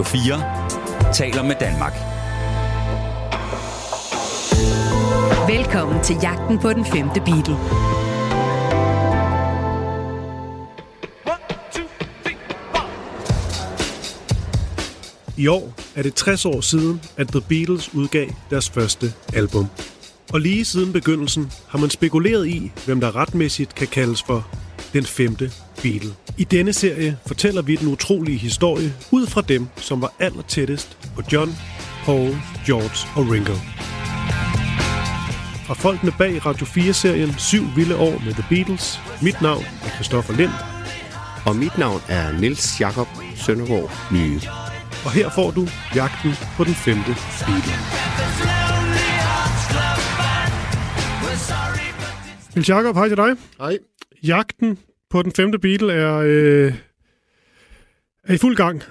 Radio 4 taler med Danmark. Velkommen til jagten på den femte Beatle. I år er det 60 år siden, at The Beatles udgav deres første album. Og lige siden begyndelsen har man spekuleret i, hvem der retmæssigt kan kaldes for den femte Beatle. I denne serie fortæller vi den utrolige historie ud fra dem, som var aller tættest på John, Paul, George og Ringo. Fra folkene bag Radio 4-serien 7 vilde år med The Beatles. Mit navn er Christoffer Lind, Og mit navn er Nils Jakob Søndergaard Nye. og her får du jagten på den femte Beatle. Nils Jakob, hej til dig. Hej. Jagten på den femte Beatle er, øh, er i fuld gang.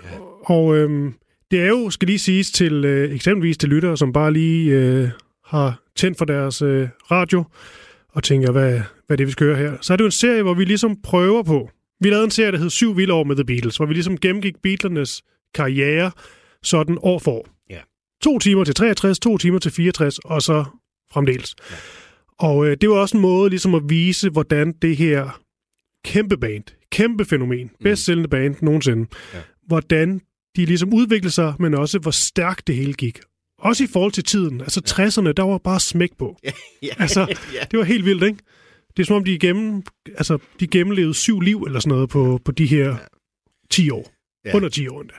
Og øh, det er jo, skal lige siges til øh, eksempelvis til lyttere, som bare lige øh, har tændt for deres øh, radio og tænker, hvad, hvad det, vi skal høre her? Så er det jo en serie, hvor vi ligesom prøver på. Vi lavede en serie, der hed Syv vilde år med The Beatles, hvor vi ligesom gennemgik Beatles karriere sådan år for år. Ja. To timer til 63, to timer til 64, og så fremdeles. Ja. Og øh, det var også en måde ligesom at vise, hvordan det her kæmpe band, kæmpe fænomen, bedst sælgende band nogensinde, Ja. hvordan de ligesom udviklede sig, men også hvor stærkt det hele gik. Også i forhold til tiden. Altså 60'erne, der var bare smæk på. ja. Altså, ja. det var helt vildt, ikke? Det er som om, de, gennem, altså, de gennemlevede syv liv eller sådan noget på, på de her 10 år. Ja. Ja. Under 10 år endda.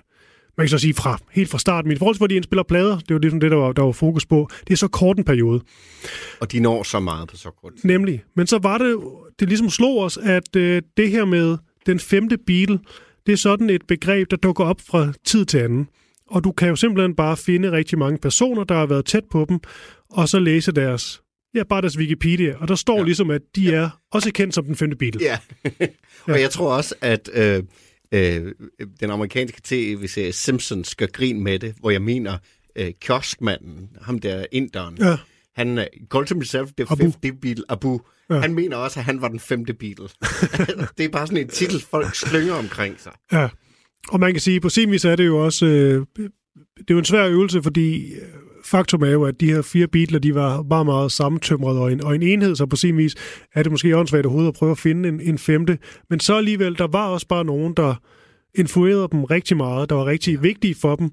Man kan så sige fra, helt fra starten. Men i forhold til, hvor de indspiller plader, det var ligesom det, der var, der var fokus på. Det er så kort en periode. Og de når så meget på så kort tid. Nemlig. Men så var det, det ligesom slog os, at øh, det her med den femte Beatle, det er sådan et begreb, der dukker op fra tid til anden. Og du kan jo simpelthen bare finde rigtig mange personer, der har været tæt på dem, og så læse deres, ja, bare deres Wikipedia. Og der står ja. ligesom, at de er også kendt som den femte Beatle. Ja. og jeg tror også, at øh, øh, den amerikanske tv-serie Simpsons gør grin med det, hvor jeg mener, øh, kioskmanden, ham der inderen, Ja. han uh, called himself the Abu. fifth Beatle, Abu. Ja. Ja. Han mener også, at han var den femte Beatle. det er bare sådan en titel, folk slynger omkring sig. Ja, og man kan sige, på sin vis er det jo også, øh, det er jo en svær øvelse, fordi øh, faktum er jo, at de her fire Beatles, de var meget, meget sammentømret og en, og en enhed, så på sin vis er det måske åndssvagt overhovedet at prøve at finde en, en femte. Men så alligevel, der var også bare nogen, der influerede dem rigtig meget, der var rigtig ja. vigtige for dem.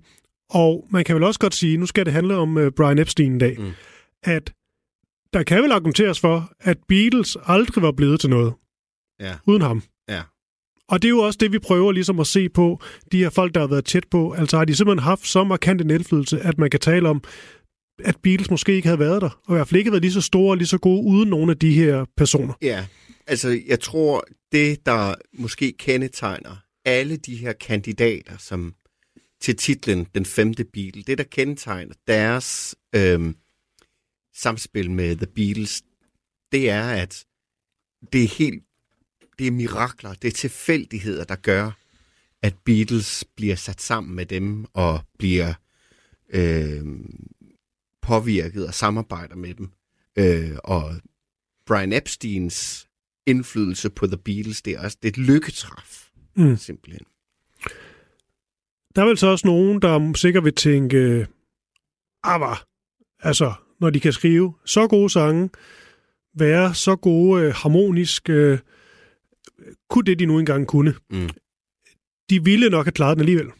Og man kan vel også godt sige, nu skal det handle om uh, Brian Epstein i dag, mm. at der kan vel argumenteres for, at Beatles aldrig var blevet til noget Ja, uden ham. Og det er jo også det, vi prøver ligesom at se på, de her folk, der har været tæt på. Altså har de simpelthen haft så markant en indflydelse, at man kan tale om, at Beatles måske ikke havde været der, og i hvert fald ikke været lige så store og lige så gode uden nogle af de her personer. Ja, altså jeg tror, det der måske kendetegner alle de her kandidater, som til titlen Den Femte Beatle, det der kendetegner deres øh, samspil med The Beatles, det er, at det er helt, det er mirakler, det er tilfældigheder, der gør, at Beatles bliver sat sammen med dem og bliver øhm, påvirket og samarbejder med dem. Øh, og Brian Epsteins indflydelse på The Beatles, det er også det er et lykketræf, Mm. simpelthen. Der er vel så også nogen, der sikkert vil tænke, ah, hvad? altså, når de kan skrive så gode sange, være så gode øh, harmonisk, øh, kunne det, de nu engang kunne. Mm. De ville nok have klaret den alligevel.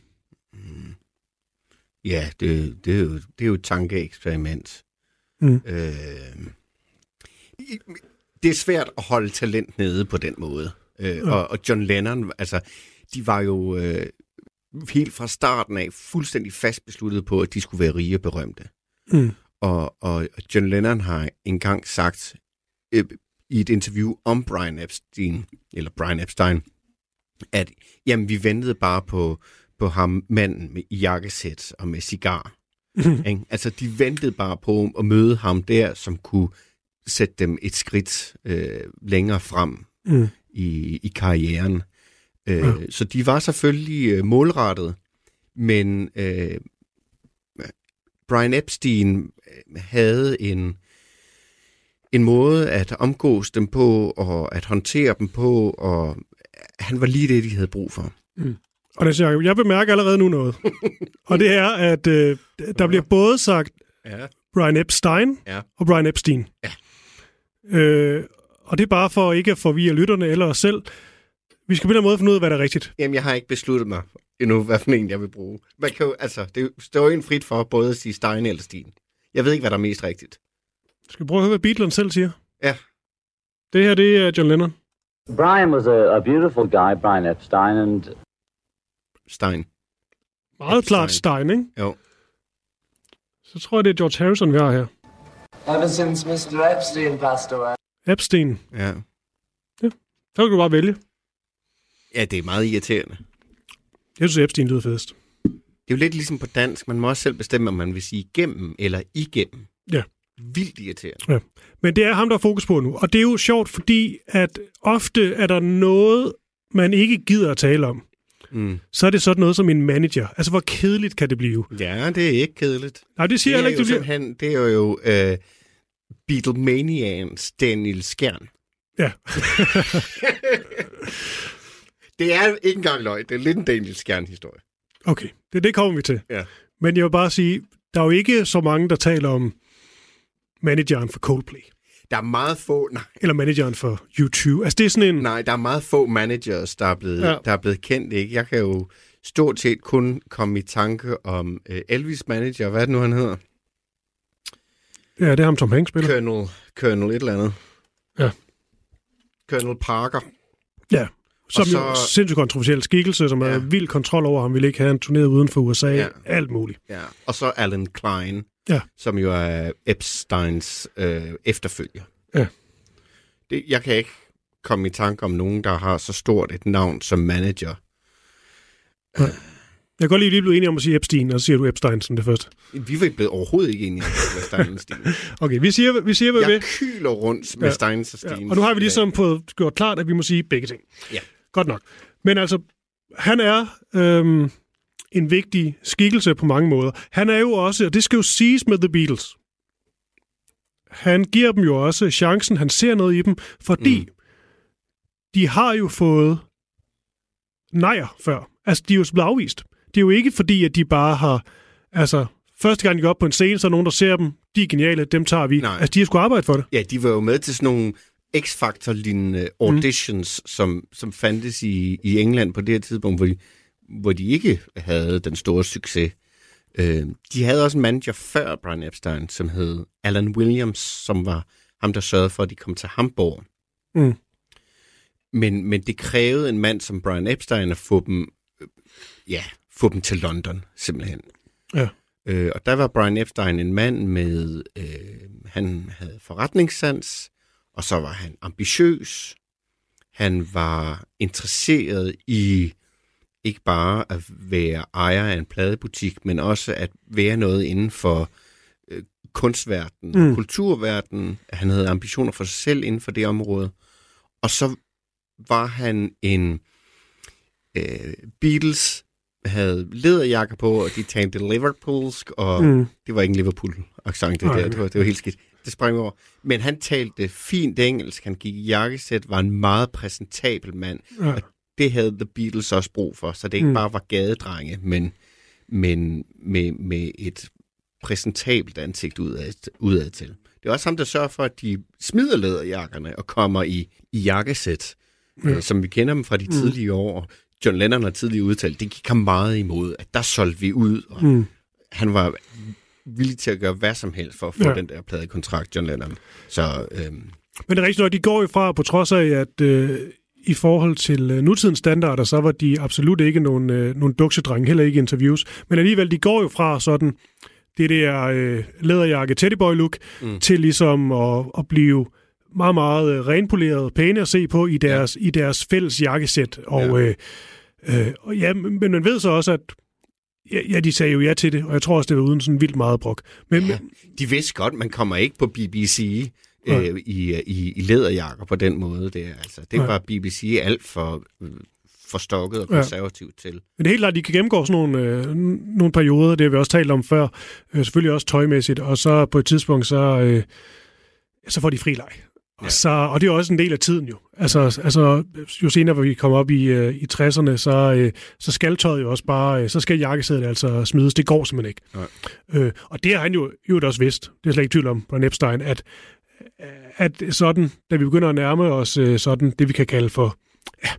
Ja, det, det, er jo, det er jo et tankeeksperiment. Mm. Øh, det er svært at holde talent nede på den måde. Øh, og, og John Lennon, altså, de var jo øh, helt fra starten af fuldstændig fast besluttet på, at de skulle være rige og berømte. Mm. Og, og John Lennon har engang sagt øh, i et interview om Brian Epstein, eller Brian Epstein, at jamen, vi ventede bare på, på ham, manden med jakkesæt og med cigar. Ikke? Altså, de ventede bare på at møde ham der, som kunne sætte dem et skridt øh, længere frem Mm. i, i karrieren. Øh, Ja. Så de var selvfølgelig øh, målrettet, men øh, Brian Epstein øh, havde en, en måde at omgås dem på, og at håndtere dem på, og han var lige det, de havde brug for. Mm. Og det siger, jeg bemærker allerede nu noget. og det er, at øh, der bliver både sagt Ja. Brian Epstein Ja. og Brian Epstein. Ja. Øh, og det er bare for ikke at forvirre lytterne eller os selv. Vi skal på en eller anden måde finde ud af, hvad der er rigtigt. Jamen, jeg har ikke besluttet mig endnu, hvad for en jeg vil bruge. Man kan jo, altså, det står jo en frit for både at sige Stein eller Stien. Jeg ved ikke, hvad der er mest rigtigt. Skal vi prøve at høre, hvad Beatles selv siger? Ja. Det her, det er John Lennon. Brian was a, a beautiful guy, Brian Epstein, and Stein. Meget Epstein. klart Stein, ikke? Jo. Så tror jeg, det er George Harrison, vi har her. Ever since Mr. Epstein passed away. Epstein. Ja. Så kan du bare vælge. Ja, det er meget irriterende. Jeg synes, Epstein lyder fedest. Det er jo lidt ligesom på dansk. Man må også selv bestemme, om man vil sige igennem eller igennem. Ja. Vildt irriterende. Men det er ham, der er fokus på nu. Og det er jo sjovt, fordi at ofte er der noget, man ikke gider at tale om. Mm. Så er det sådan noget som en manager. Altså, hvor kedeligt kan det blive? Ja, det er ikke kedeligt. Nej, det siger det jeg ikke, det bliver. det er jo øh, Beatlemanians Daniel Skjern. Ja. Det er ikke engang løgn. Det er lidt en Daniel Skjern-historie. Okay, det, det kommer vi til. Ja. Men jeg vil bare sige, der er jo ikke så mange, der taler om manageren for Coldplay. Der er meget få... Nej, Eller manageren for YouTube. Altså, det er sådan en... nej der er meget få managers, der er blevet, Ja. der er blevet kendt. Ikke? Jeg kan jo stort set kun komme i tanke om øh, Elvis manager. Hvad er det nu, han hedder? Ja, det er ham, Tom Hanks spiller. Colonel, Colonel et eller andet. Ja. Colonel Parker. Ja. Som Og så... jo sindssygt kontroversiel skikkelse, som ja. Er vild kontrol over ham, vil ikke have en turné uden for USA. Ja. Alt muligt. Ja. Og så Alan Klein, Ja. som jo er Epsteins øh, efterfølger. Ja. Det, jeg kan ikke komme i tanke om nogen, der har så stort et navn som manager. Jeg kan godt lide, at vi enige om at sige Epstein, og så siger du Epstein som det første. Vi var blevet overhovedet ikke enige om hvad Stein og Stien. Okay, vi siger, vi siger hvad vi Jeg kyler rundt med Ja. ja. Steins og Ja, Stien. og nu har vi ligesom på, gjort klart, at vi må sige begge ting. Ja. Godt nok. Men altså, han er øhm, en vigtig skikkelse på mange måder. Han er jo også, og det skal jo siges med The Beatles, han giver dem jo også chancen, han ser noget i dem, fordi mm. Mm. de har jo fået nejer før. Altså, de er jo blevet afvist. Det er jo ikke fordi, at de bare har... Altså, første gang de går op på en scene, så er nogen, der ser dem. De er geniale, dem tager vi. Nej. Altså, de har sgu arbejde for det. Ja, de var jo med til sådan nogle X-Factor-lignende auditions, mm. som, som fandtes i, i England på det her tidspunkt, hvor de, hvor de ikke havde den store succes. Øh, de havde også en manager før Brian Epstein, som hed Alan Williams, som var ham, der sørgede for, at de kom til Hamburg. Mm. Men, men det krævede en mand som Brian Epstein at få dem, øh, ja, få dem til London, simpelthen. Ja. Øh, og der var Brian Epstein en mand med, øh, han havde forretningssans, og så var han ambitiøs. Han var interesseret i ikke bare at være ejer af en pladebutik, men også at være noget inden for øh, kunstverdenen, Mm. kulturverdenen. Han havde ambitioner for sig selv inden for det område. Og så var han en øh, Beatles havde læderjakker på, og de talte Liverpoolsk, og Mm. det var ikke en Liverpool-accent, det Nej. der. Det var, det var helt skidt. Det sprang over. Men han talte fint engelsk, han gik i jakkesæt, var en meget præsentabel mand. Ja. Det havde The Beatles også brug for, så det ikke Mm. mm. bare var gadedrenge, men, men med, med et præsentabelt ansigt udad, udad til. Det er også ham, der sørger for, at de smider læderjakkerne og kommer i, i jakkesæt, Ja. ja. øh, som vi kender dem fra de Mm. tidlige år. John Lennon har tidligere udtalt, det gik ham meget imod, at der solgte vi ud, og Mm. han var villig til at gøre hvad som helst for at få ja. den der pladekontrakt, John Lennon. Så øhm, Men det er rigtigt nok, de går jo fra, på trods af, at øh, i forhold til øh, nutidens standarder, så var de absolut ikke nogen, øh, nogen duksedrenge, heller ikke interviews. Men alligevel, de går jo fra sådan det der øh, læderjakke teddyboy look, mm. Til ligesom at, at blive meget, meget øh, renpoleret, pæne at se på i deres, ja. i deres fælles jakkesæt. Og ja, øh, øh, og ja men man ved så også, at ja, ja, de sagde jo ja til det, og jeg tror også, det var uden sådan vildt meget brok. Men, ja, de vidste godt, man kommer ikke på BBC øh, i, i, i læderjakker på den måde. Det, er, altså, det var BBC alt for, for stokket og Ja. konservativt til. Men det er helt klart, at de kan gennemgå sådan nogle, øh, nogle perioder, det har vi også talt om før, øh, selvfølgelig også tøjmæssigt, og så på et tidspunkt, så, øh, så får de fri leg. Og, så, og det er også en del af tiden jo. Altså, altså jo senere vi kommer op i, øh, i 60'erne, så, øh, så skal tøjet jo også bare, øh, så skal jakkesædet altså smides. Det går simpelthen ikke. Nej. Øh, og det har han jo, jo også vidst, det er slet ikke tvivl om, Brian Epstein, at, at sådan, da vi begynder at nærme os øh, sådan, det vi kan kalde for ja,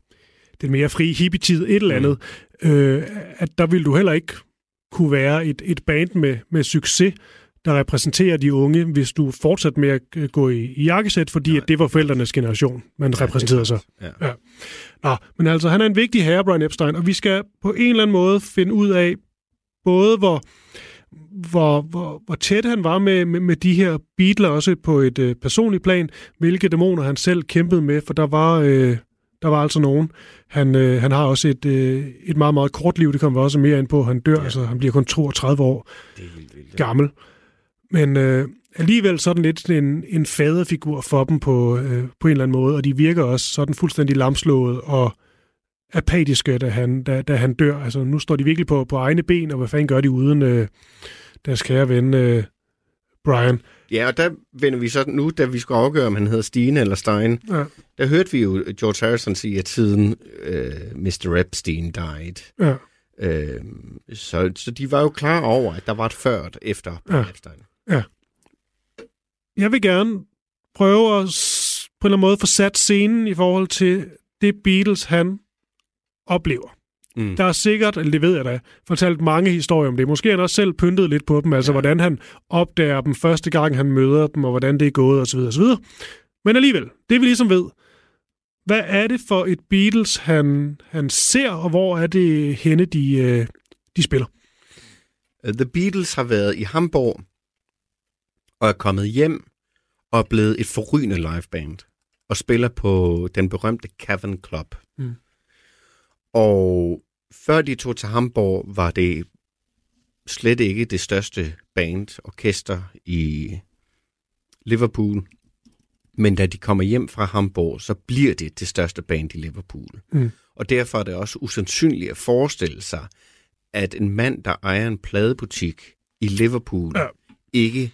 den mere frie hippie-tid, et eller andet, mm. øh, at der vil du heller ikke kunne være et, et band med, med succes, der repræsenterer de unge, hvis du fortsat med at øh, gå i, i jakkesæt, fordi at det var forældrenes generation, man ja, repræsenterede sig. Ja. Ja. Nå, men altså, han er en vigtig herre, Brian Epstein, og vi skal på en eller anden måde finde ud af, både hvor, hvor, hvor, hvor tæt han var med, med, med de her Beatles, også på et øh, personligt plan, hvilke dæmoner han selv kæmpede med, for der var, øh, der var altså nogen. Han, øh, han har også et, øh, et meget, meget kort liv, det kommer vi også mere ind på. Han dør, ja. altså han bliver kun 32 år Det er helt vildt. gammel. Men øh, alligevel sådan lidt en, en faderfigur for dem på, øh, på en eller anden måde, og de virker også sådan fuldstændig lamslået og apatiske, da han, da, da han dør. Altså nu står de virkelig på, på egne ben, og hvad fanden gør de uden øh, deres kære ven øh, Brian? Ja, og der vender vi så nu, da vi skulle afgøre, om han hedder Stine eller Stein, Ja, der hørte vi jo George Harrison sige, at siden øh, Mr. Epstein died, ja. øh, så, så de var jo klar over, at der var et før og efter Ja. ja. Epstein. Jeg vil gerne prøve at på en eller anden måde få sat scenen i forhold til det Beatles, han oplever. Mm. Der er sikkert, eller det ved jeg da, fortalt mange historier om det. Måske han også selv pyntet lidt på dem, altså ja. hvordan han opdager dem første gang, han møder dem, og hvordan det er gået, osv. osv. Men alligevel, det vi ligesom ved, hvad er det for et Beatles, han, han ser, og hvor er det henne, de, øh, de spiller? Uh, The Beatles har været i Hamburg og er kommet hjem og er blevet et forrygende liveband og spiller på den berømte Cavern Club. Mm. Og før de tog til Hamburg, var det slet ikke det største band, orkester i Liverpool. Men da de kommer hjem fra Hamburg, så bliver det det største band i Liverpool. Mm. Og derfor er det også usandsynligt at forestille sig, at en mand, der ejer en pladebutik i Liverpool, Ja. ikke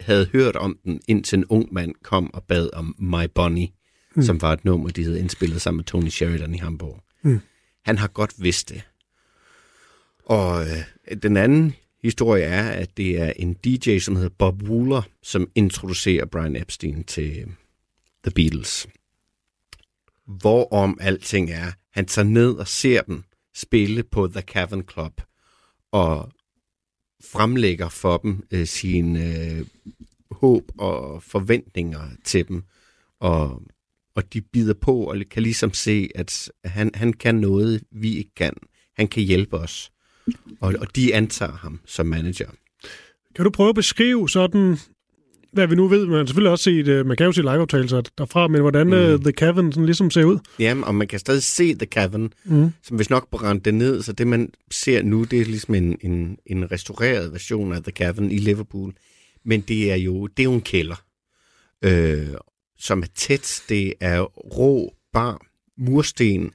havde hørt om den, indtil en ung mand kom og bad om My Bonnie, mm. som var et nummer, de havde indspillet sammen med Tony Sheridan i Hamburg. Mm. Han har godt vidst det. Og øh, den anden historie er, at det er en DJ, som hedder Bob Wooler, som introducerer Brian Epstein til øh, The Beatles. Hvorom alting er, han tager ned og ser dem spille på The Cavern Club, og fremlægger for dem øh, sine øh, håb og forventninger til dem, og, og de bider på og kan ligesom se, at han, han kan noget, vi ikke kan. Han kan hjælpe os, og, og de antager ham som manager. Kan du prøve at beskrive sådan, hvad vi nu ved, man selvfølgelig også set, øh, man kan jo se liveoptagelser derfra, men hvordan mm. The Cavern sådan ligesom ser ud? Jamen, og man kan stadig se The Cavern, Mm. som hvis nok brændte det ned, så det man ser nu, det er ligesom en, en, en restaureret version af The Cavern i Liverpool. Men det er jo, det er jo en kælder, øh, som er tæt. Det er rå, bar, mursten,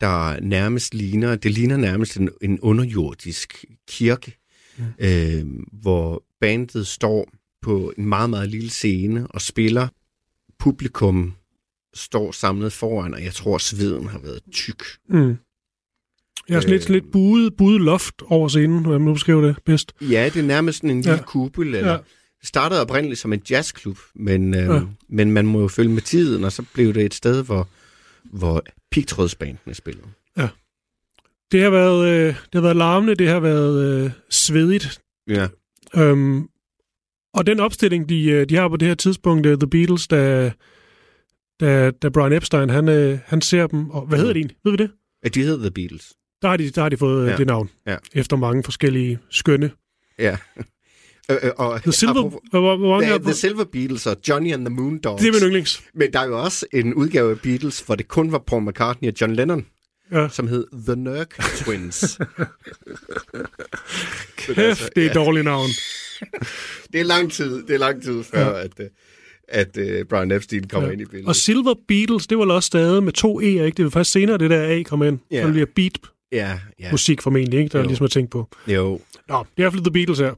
der nærmest ligner, det ligner nærmest en, en underjordisk kirke, mm. øh, hvor bandet står på en meget, meget lille scene og spiller. Publikum står samlet foran, og jeg tror, sveden har været tyk. Mm. Jeg har sådan lidt, sådan lidt buet, buet loft over scenen, hvordan man beskriver det bedst. Ja, det er nærmest sådan en lille Ja. ja. kuppel. Eller, Ja. Ja. Det startede oprindeligt som en jazzklub, men, øh, Ja. ja. men man må jo følge med tiden, og så blev det et sted, hvor, hvor pigtrådsbandene spillede. Det har været, øh, det har været larmende, det har været øh, svedigt. Ja. Øhm, og den opstilling, de, øh, de har på det her tidspunkt, øh, The Beatles, da, da, da Brian Epstein, han, øh, han ser dem, og hvad hedder de egentlig? Ved vi det? ja, de hedder The Beatles. Der har de, der har de fået ja. Ja. det navn, Ja. efter mange forskellige skønne. Ja. Øh, øh, og, The Silver, apropos- hvor, er The Silver Beatles og Johnny and the Moondogs. Det er min yndlings. Men der er jo også en udgave af Beatles, hvor det kun var Paul McCartney og John Lennon, Ja. som hed The Nurk Twins. Kæft, det er et dårligt navn. det er lang tid, det er lang tid før, ja. at, øh, at uh, Brian Epstein kommer ja. ind i billedet. Og Silver Beatles, det var også stadig med to E'er, ikke? Det var først senere, det der A kom ind. Ja. Så bliver beat Ja, ja. musik formentlig, ikke? Der er Jo. ligesom at tænke på. Jo, Nå, det er i hvert fald The Beatles her.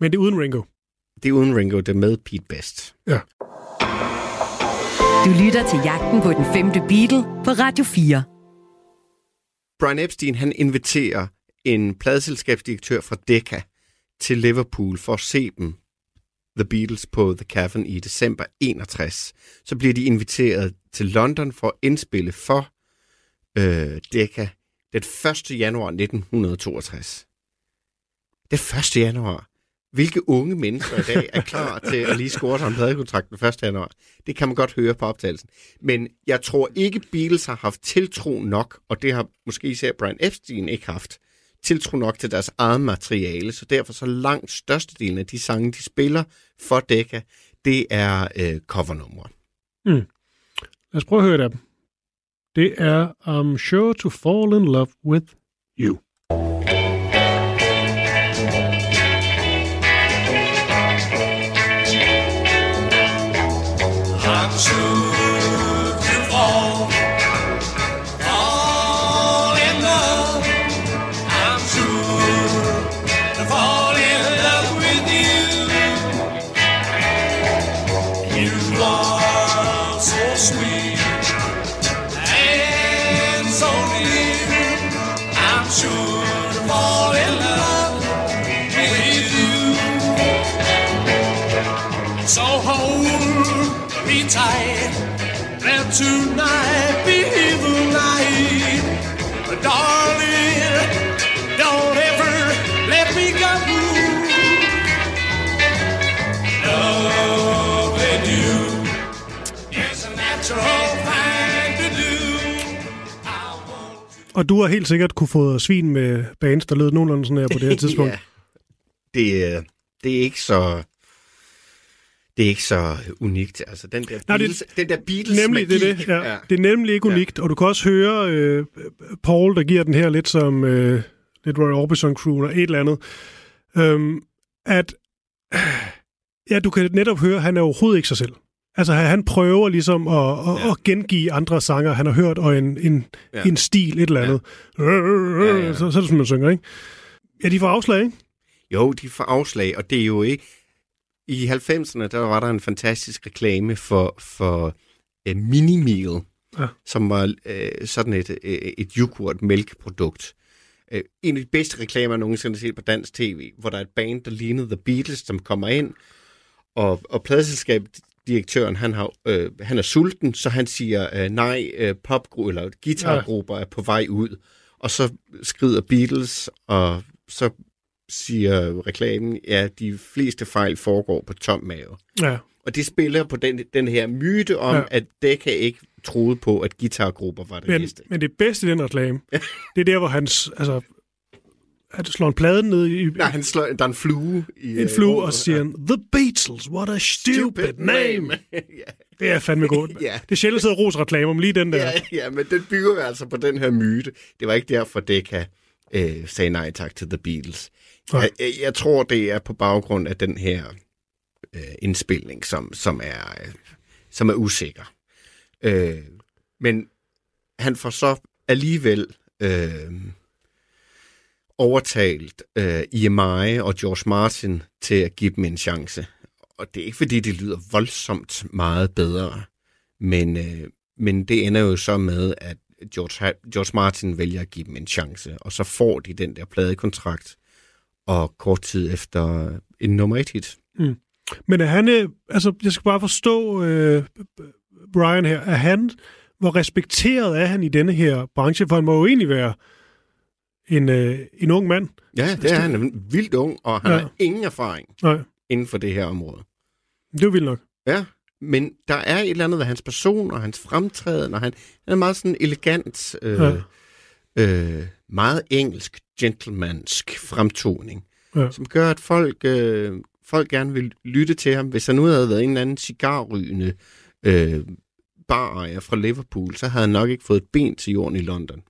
Men det er uden Ringo. det er uden Ringo, det er med Pete Best. Ja. Du lytter til Jagten på den femte Beatle på Radio 4. Brian Epstein, han inviterer en pladeselskabsdirektør fra Decca til Liverpool for at se dem, The Beatles, på The Cavern i december 61. Så bliver de inviteret til London for at indspille for øh, Decca den 1. januar 1962. Det 1. januar. Hvilke unge mennesker i dag er klar til at lige score sig en pladekontrakt den 1. januar? Det kan man godt høre på optagelsen. Men jeg tror ikke, Beatles har haft tiltro nok, og det har måske især Brian Epstein ikke haft, tiltro nok til deres eget materiale, så derfor så langt størstedelen af de sange, de spiller for Decca, det er øh, covernumre. Hmm. Lad os prøve at høre det dem. Det er I'm sure to fall in love with you. Og du har helt sikkert kunne få svin med bands, der lød nogenlunde sådan her på det her tidspunkt. ja. det, øh, det er ikke så... Det er ikke så unikt. Altså, den der Nej, det- Beatles, den der Beatles Nemlig, det er magi, det. Ja. Det er nemlig ikke unikt, og du kan også høre øh, Paul, der giver den her lidt som øh, lidt Roy Orbison crooner, et eller andet, øhm, at ja, du kan netop høre, at han er overhovedet ikke sig selv. Altså, han prøver ligesom at, at, Ja. at gengive andre sanger, han har hørt, og en, en, Ja. en stil, et eller andet. Ja. ja. Så, så er det sådan, man synger, ikke? Ja, de får afslag, ikke? Jo, de får afslag, og det er jo ikke... I 90'erne, der var der en fantastisk reklame for, for uh, Mini-Meal, Ja. som var uh, sådan et, uh, et yoghurt-mælkeprodukt. Uh, en af de bedste reklamer, jeg nogensinde har set på dansk tv, hvor der er et band, der lignede The Beatles, som kommer ind, og, og pladselskabsdirektøren, han, har, øh, han er sulten, så han siger, øh, nej, øh, popgru eller guitargrupper er på vej ud. Og så skrider Beatles, og så siger reklamen, ja, de fleste fejl foregår på tom mave. Ja. Og det spiller på den, den her myte om, Ja. ja. at Decca ikke troede på, at guitargrupper var det Men, næste. men det bedste i den reklame, det er der, hvor han, s- altså, han slår en plade ned i, Nej, han slår, der er en flue. I, en øh, flue, rummet. og siger han, The Beatles, what a stupid name. ja, Det er fandme godt. Ja. Det er sjældent at sidde og rose reklamer, men lige den der. ja, ja, men den bygger altså på den her myte. Det var ikke derfor, Decca øh, sagde nej tak til The Beatles. Nej. Jeg, jeg, jeg tror, det er på baggrund af den her øh, indspilning, som, som, er, øh, som er usikker. Øh, men han får så alligevel øh, overtalt øh, EMI og George Martin til at give dem en chance. Og det er ikke, fordi det lyder voldsomt meget bedre, men, øh, men det ender jo så med, at George, George Martin vælger at give dem en chance, og så får de den der pladekontrakt, og kort tid efter en nummer et hit. Mm. Men er han, øh, altså, jeg skal bare forstå øh, Brian her, er han, hvor respekteret er han i denne her branche? For han må jo egentlig være en, øh, en ung mand. Ja, det er han vildt ung, og han Ja. har ingen erfaring Nej, inden for det her område. det er jo vildt nok. Ja, men der er et eller andet ved hans person og hans fremtræden, og han, han er meget sådan elegant, øh, Ja. øh, meget engelsk, gentlemansk fremtoning, Ja. som gør, at folk, øh, folk gerne vil lytte til ham. Hvis han nu havde været en eller anden cigarrygende øh, barejer fra Liverpool, så havde han nok ikke fået et ben til jorden i London.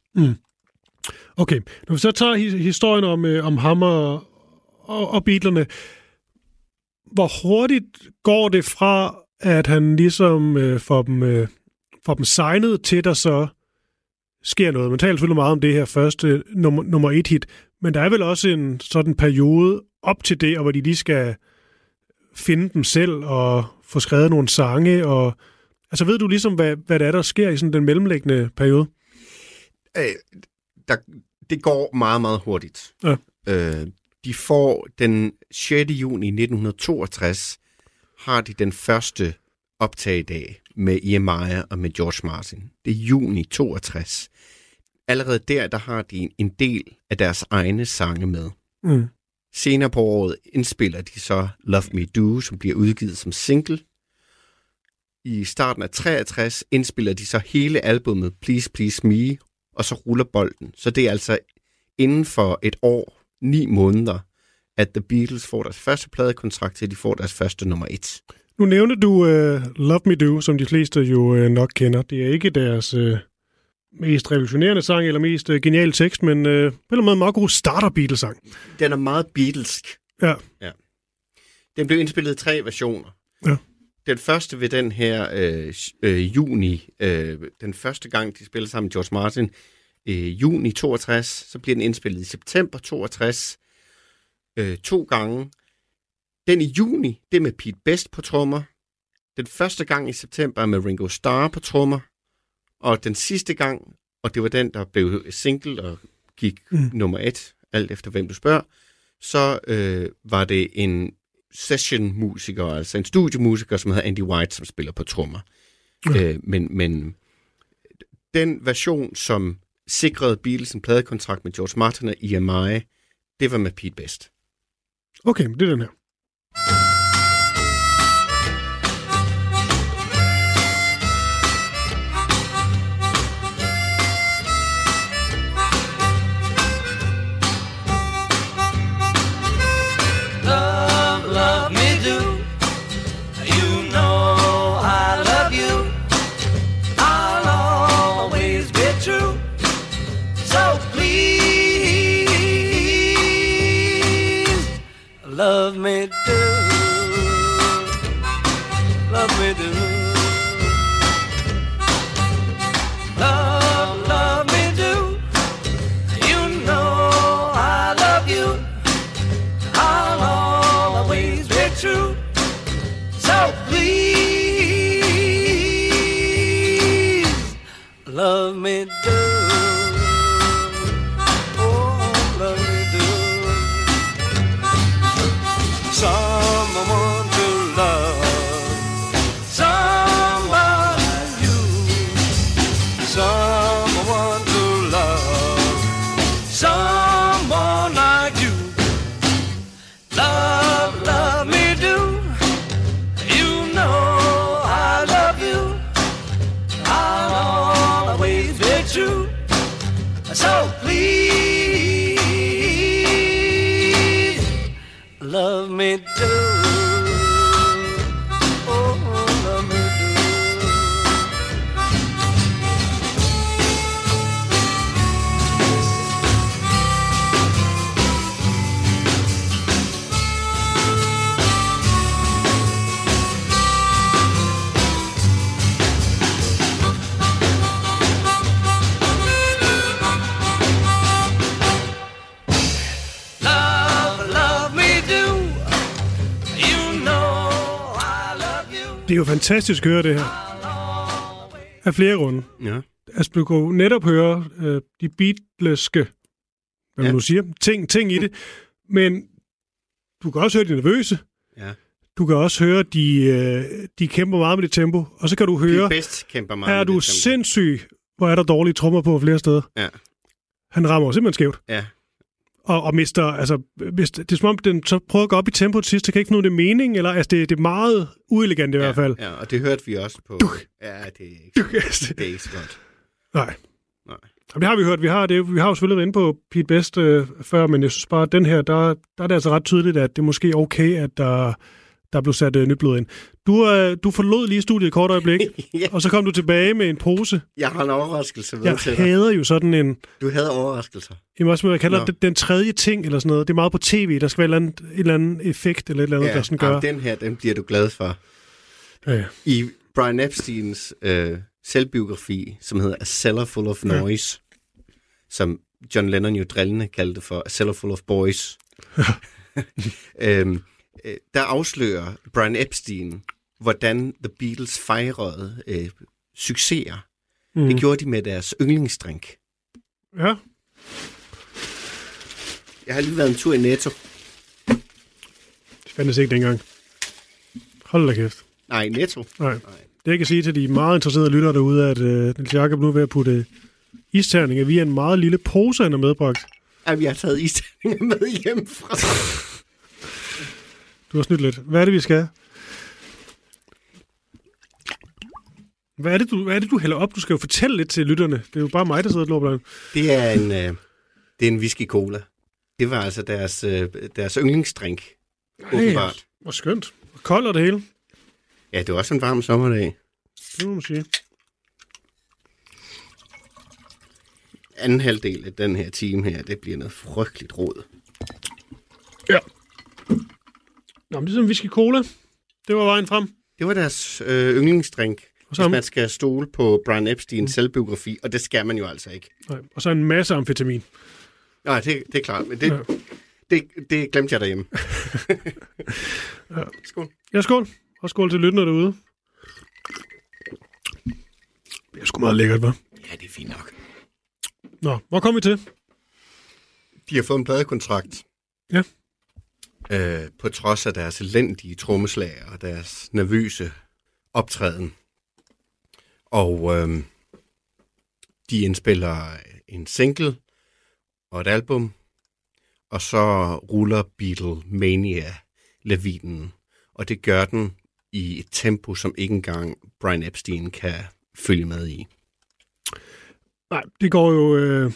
Okay, når vi så tager historien om, øh, om ham og, og, og Beatlerne, hvor hurtigt går det fra, at han ligesom øh, får, dem, øh, får dem signet til, der så sker noget? Man taler selvfølgelig meget om det her første øh, nummer, nummer et hit, men der er vel også en sådan periode op til det, og hvor de lige skal finde dem selv og få skrevet nogle sange, og Altså ved du ligesom, hvad, hvad det er, der sker i sådan den mellemliggende periode? Øh, der, det går meget, meget hurtigt. Ja. Øh, de får den 6. juni 1962, har de den første optagedag med EMI og med George Martin. Det er juni 62. Allerede der, der har de en del af deres egne sange med. Mm. Senere på året indspiller de så Love Me Do, som bliver udgivet som single. I starten af 63 indspiller de så hele albummet Please Please Me, og så ruller bolden. Så det er altså inden for et år, ni måneder, at The Beatles får deres første pladekontrakt til, de får deres første nummer et. Nu nævnte du uh, Love Me Do, som de fleste jo uh, nok kender. Det er ikke deres uh, mest revolutionerende sang, eller mest uh, geniale tekst, men uh, på en eller anden måde meget god starter Beatles-sang. Den er meget Beatlesk. Ja. Den blev indspillet i tre versioner. Ja. Den første ved den her øh, øh, juni, øh, den første gang, de spillede sammen med George Martin, øh, juni 62, så bliver den indspillet i september 62, øh, to gange. Den i juni, det er med Pete Best på trommer. Den første gang i september er med Ringo Starr på trommer. Og den sidste gang, og det var den, der blev single og gik mm. nummer et, alt efter hvem du spørger, så øh, var det en session-musiker, altså en studiemusiker, som hedder Andy White, som spiller på trommer. Ja. Øh, men, men den version, som sikrede Beatles en pladekontrakt med George Martin og EMI, det var med Pete Best. Okay, men det er den her. Love me do. Love me do. Love, love me do. You know I love you. I'll true. So please, love me do. Fantastisk at høre det her. Af flere grunde. Ja. Altså, du jo netop høre øh, de beatleske, hvad man Ja. nu siger, ting, ting i det. Men du kan også høre de nervøse. Ja. Du kan også høre, de, øh, de kæmper meget med det tempo. Og så kan du høre, Pete Best kæmper meget er du tempo. sindssyg, hvor er der dårlige trommer på flere steder. Ja. Han rammer simpelthen skævt. Ja. Og, og mister, altså, hvis, det er som om, den så prøver at gå op i tempo til sidst, så kan ikke finde ud af det er mening, eller altså, det, det er meget uelegant i hvert fald. Ja, og det hørte vi også på... Ja, det er ikke, det er ikke så godt. Nej. Nej. Jamen, det har vi hørt. Vi har, det, vi har jo selvfølgelig været inde på Pete Best øh, før, men jeg synes bare, at den her, der, der er det altså ret tydeligt, at det er måske okay, at der, der blev sat øh, nyt blod ind. Du, øh, du forlod lige studiet et kort øjeblik, ja, og så kom du tilbage med en pose. jeg har en overraskelse med Jeg til dig. hader jo sådan en, Du havde overraskelser. jeg, også, jeg kalder Nå. den tredje ting, eller sådan noget. Det er meget på tv, der skal være et eller andet, et eller andet effekt, eller et eller andet, der sådan gør. jamen, den her, den bliver du glad for. Ja, ja. I Brian Epsteins øh, selvbiografi, som hedder A Cellar Full of Noise, som John Lennon jo drillende kaldte for A Cellar Full of Boys, øhm, øh, der afslører Brian Epstein, hvordan The Beatles fejrede øh, succeser. Mm. Det gjorde de med deres yndlingsdrink. Ja, Jeg har lige været en tur i Netto. det fandtes ikke dengang. Hold da kæft. Nej, Netto. Nej. Nej. Det jeg kan sige til de meget interesserede lyttere derude, er, at øh, Niels Jacob nu er ved at putte isterninger via en meget lille pose, han har medbragt. Ja, vi har taget isterninger med hjem fra. Du har snydt lidt. Hvad er det, vi skal? Hvad er, det, du, hvad er det, du hælder op? Du skal jo fortælle lidt til lytterne. Det er jo bare mig, der sidder og Det er en, øh, det er en whisky cola. Det var altså deres, øh, deres yndlingsdrink. Åbenbart. Hvor skønt. Og kold og det hele. Ja, det var også en varm sommerdag. Det må man sige. Anden halvdel af den her time her, det bliver noget frygteligt råd. Ja. Nå, men det er sådan en whisky cola. Det var vejen frem. Det var deres øh, yndlingsdrink, Og så, hvis man skal stole på Brian Epsteins selvbiografi, og det skal man jo altså ikke. nej, og så en masse amfetamin. Nej, det, det er klart, men det, ja. det, det glemte jeg derhjemme. Ja. Skål. Ja, skål. Og skål til lytterne derude. Det er sgu meget lækkert, hva'? Ja, det er fint nok. Nå, hvor kom vi til? De har fået en pladekontrakt. Ja. Øh, på trods af deres elendige trommeslag og deres nervøse optræden. Og øh, de indspiller en single og et album, og så ruller Beatlemania lavinen. Og det gør den i et tempo, som ikke engang Brian Epstein kan følge med i. Nej, det går jo... Øh,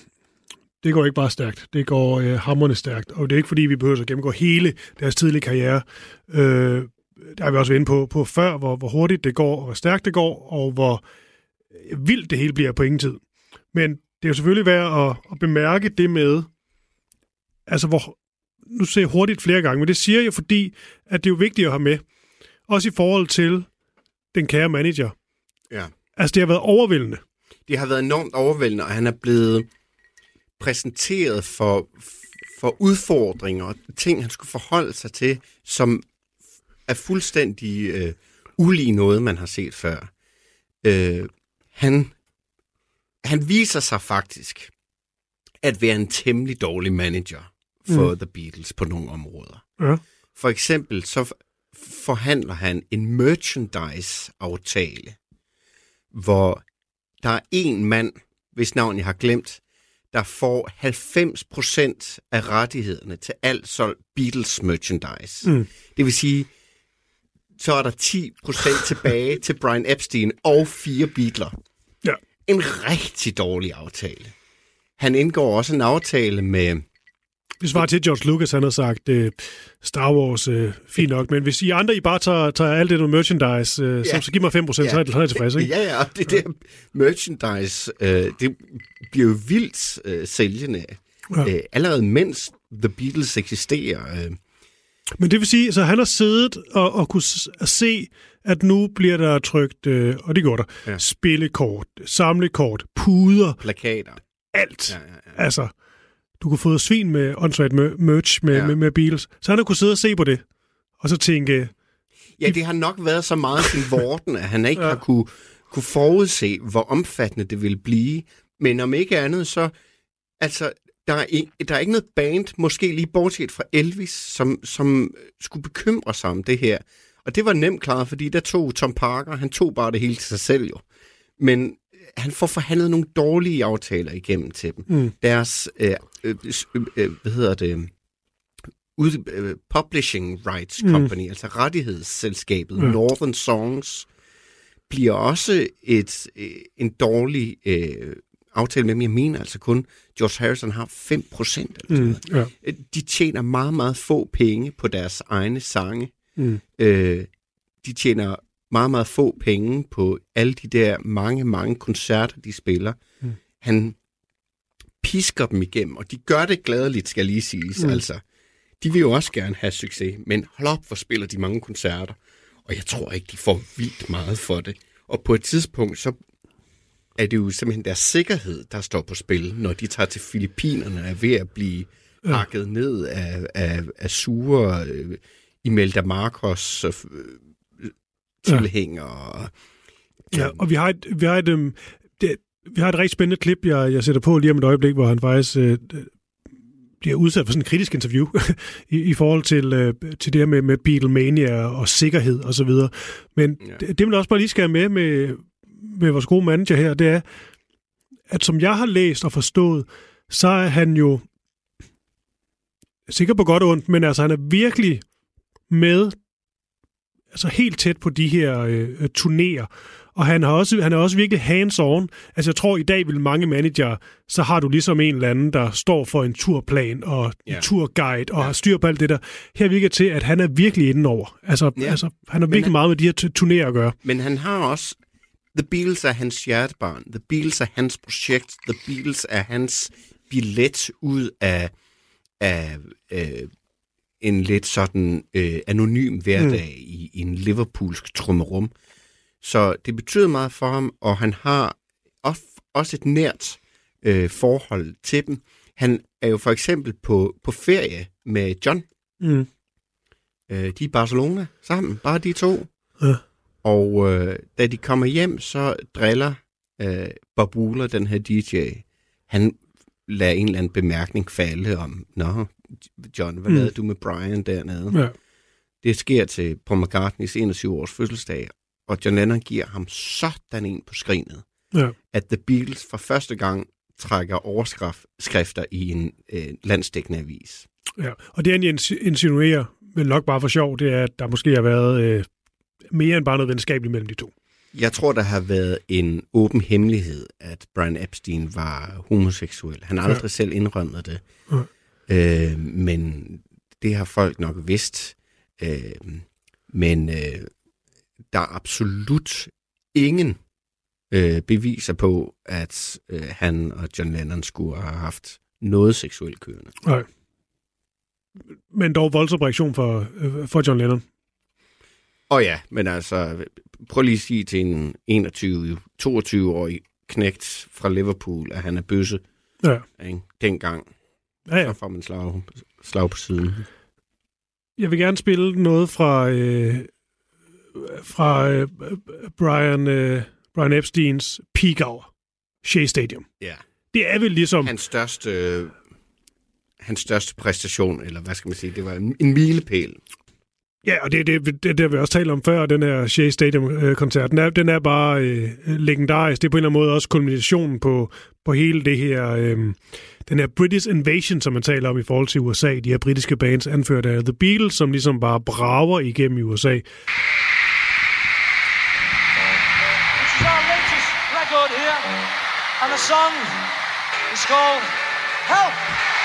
det går ikke bare stærkt. Det går øh, hammerne stærkt. Og det er ikke, fordi vi behøver at gennemgå hele deres tidlige karriere. Øh, der har vi også været inde på, på før, hvor, hvor hurtigt det går, og hvor stærkt det går, og hvor øh, vildt det hele bliver på ingen tid. Men det er jo selvfølgelig værd at, at bemærke det med, altså hvor, nu ser jeg hurtigt flere gange, men det siger jeg, fordi at det er jo vigtigt at have med, også i forhold til den kære manager. Ja. Altså, det har været overvældende. Det har været enormt overvældende, og han er blevet præsenteret for, for udfordringer og ting, han skulle forholde sig til, som er fuldstændig øh, ulig noget, man har set før. Øh, han, han viser sig faktisk at være en temmelig dårlig manager for mm. The Beatles på nogle områder. Ja. For eksempel så forhandler han en merchandise-aftale, hvor der er en mand, hvis navn jeg har glemt, der får 90% af rettighederne til alt solgt Beatles merchandise. Mm. Det vil sige, så er der 10% tilbage til Brian Epstein og fire Beatler. Ja. En rigtig dårlig aftale. Han indgår også en aftale med... Det svarer til, at George Lucas han har sagt, øh, Star Wars, øh, fint nok, men hvis I andre I bare tager, tager alt det noget merchandise, øh, ja. så, så giv mig 5%, ja. så er jeg, så er jeg tilfreds, ikke? Ja, ja, og det der merchandise, øh, det bliver jo vildt øh, sælgende. Ja. Øh, allerede mens The Beatles eksisterer. Øh, Men det vil sige, så han har siddet og, og kunne se, at nu bliver der trykt, øh, og det går der. Ja. spillekort, samlekort, puder, plakater. alt. Ja, ja, ja. Altså, du kunne få svin med åndssvagt mer- merch med, ja. Med, med Beatles. Så han har kunne sidde og se på det, og så tænke, Ja, det har nok været så meget sin vorten, at han ikke Ja. ja. har kunne, kunne forudse, hvor omfattende det ville blive. Men om ikke andet, så... Altså, der er, ikke, der er ikke noget band, måske lige bortset fra Elvis, som, som skulle bekymre sig om det her. Og det var nemt klaret, fordi der tog Tom Parker, han tog bare det hele til sig selv jo. Men han får forhandlet nogle dårlige aftaler igennem til dem. Mm. Deres, øh, øh, øh, øh, hvad hedder det, ud, øh, Publishing Rights Mm. Company, mm. altså rettighedsselskabet, ja. Northern Songs, bliver også et, øh, en dårlig øh, aftale med dem. Jeg mener altså kun, George Harrison har 5 procent. Eller mm, ja, noget. De tjener meget, meget få penge på deres egne sange. mm, Øh, de tjener meget, meget få penge på alle de der mange, mange koncerter, de spiller. Mm. Han pisker dem igennem, og de gør det gladeligt, skal lige siges. Mm. Altså, de vil jo også gerne have succes, men hold op, hvor spiller de mange koncerter. Og jeg tror ikke, de får vildt meget for det. Og på et tidspunkt, så er det jo simpelthen deres sikkerhed, der står på spil, når de tager til Filippinerne og er ved at blive hakket ned af, af, af sure øh, Imelda Marcos øh, tilhænger. Og, Ja, og vi har et, vi har et, øhm, det, vi har et rigtig spændende klip, jeg, jeg sætter på lige om et øjeblik, hvor han faktisk øh, bliver udsat for sådan en kritisk interview i, i forhold til, øh, til det her med, med Beatlemania og sikkerhed og så videre. Men Ja. ja. det, det jeg også bare lige skal have med, med med vores gode manager her, det er, at som jeg har læst og forstået, så er han jo sikker på godt og ondt, men altså han er virkelig med altså helt tæt på de her øh, turnéer. Og han, har også, han er også virkelig hands-on. Altså jeg tror, i dag vil mange manager, så har du ligesom en eller anden, der står for en turplan og en Ja. turguide og har styr på alt det der. Her virker til, at han er virkelig indenover. Altså, ja. altså han har virkelig han- meget med de her tu- turnéer at gøre. Men han har også... The Beatles er hans hjertebarn. The Beatles er hans projekt. The Beatles er hans billet ud af, af øh, en lidt sådan øh, anonym hverdag mm. i, i en liverpoolsk trummerum. Så det betyder meget for ham, og han har of, også et nært øh, forhold til dem. Han er jo for eksempel på, på ferie med John. Mm. Øh, de er i Barcelona sammen, bare de to. Ja. Og øh, da de kommer hjem, så driller øh, Bob Wooler, den her DJ, han lader en eller anden bemærkning falde om, Nå, John, hvad Mm. lavede du med Brian dernede? Ja. Det sker til Paul McCartneys 21-års fødselsdag, og John Lennon giver ham sådan en på skrinet, Ja. at The Beatles for første gang trækker overskrifter i en øh, landsdækkende avis. Ja, og det han insi- insinuerer, vel nok bare for sjov, det er, at der måske har været øh, mere end bare noget venskabeligt mellem de to. Jeg tror, der har været en åben hemmelighed, at Brian Epstein var homoseksuel. Han har aldrig Ja. selv indrømmet det. Ja. Øh, men det har folk nok vidst. Øh, men øh, der er absolut ingen øh, beviser på, at øh, han og John Lennon skulle have haft noget seksuelt kørende. Nej. Men dog voldsom reaktion for, øh, for John Lennon. Og ja, men altså, prøv lige at sige til en 21-22-årig knægt fra Liverpool, at han er bøsse. Ja. Ikke? Dengang, Ja, ja. så får man slag, slag på siden. Jeg vil gerne spille noget fra, øh, fra øh, Brian, øh, Brian Epsteins peak hour, Shea Stadium. Ja. Det er vel ligesom... Hans største, øh, hans største præstation, eller hvad skal man sige, det var en, en milepæl. Ja, og det, det, det, det har vi også talt om før, den her Shea Stadium-koncert. Øh, den er, den er bare øh, legendarisk. Det er på en eller anden måde også kulminationen på, på hele det her, øh, den her British Invasion, som man taler om i forhold til USA. De her britiske bands anført af The Beatles, som ligesom bare brager igennem i USA. This is our latest record here, and the song is called Help!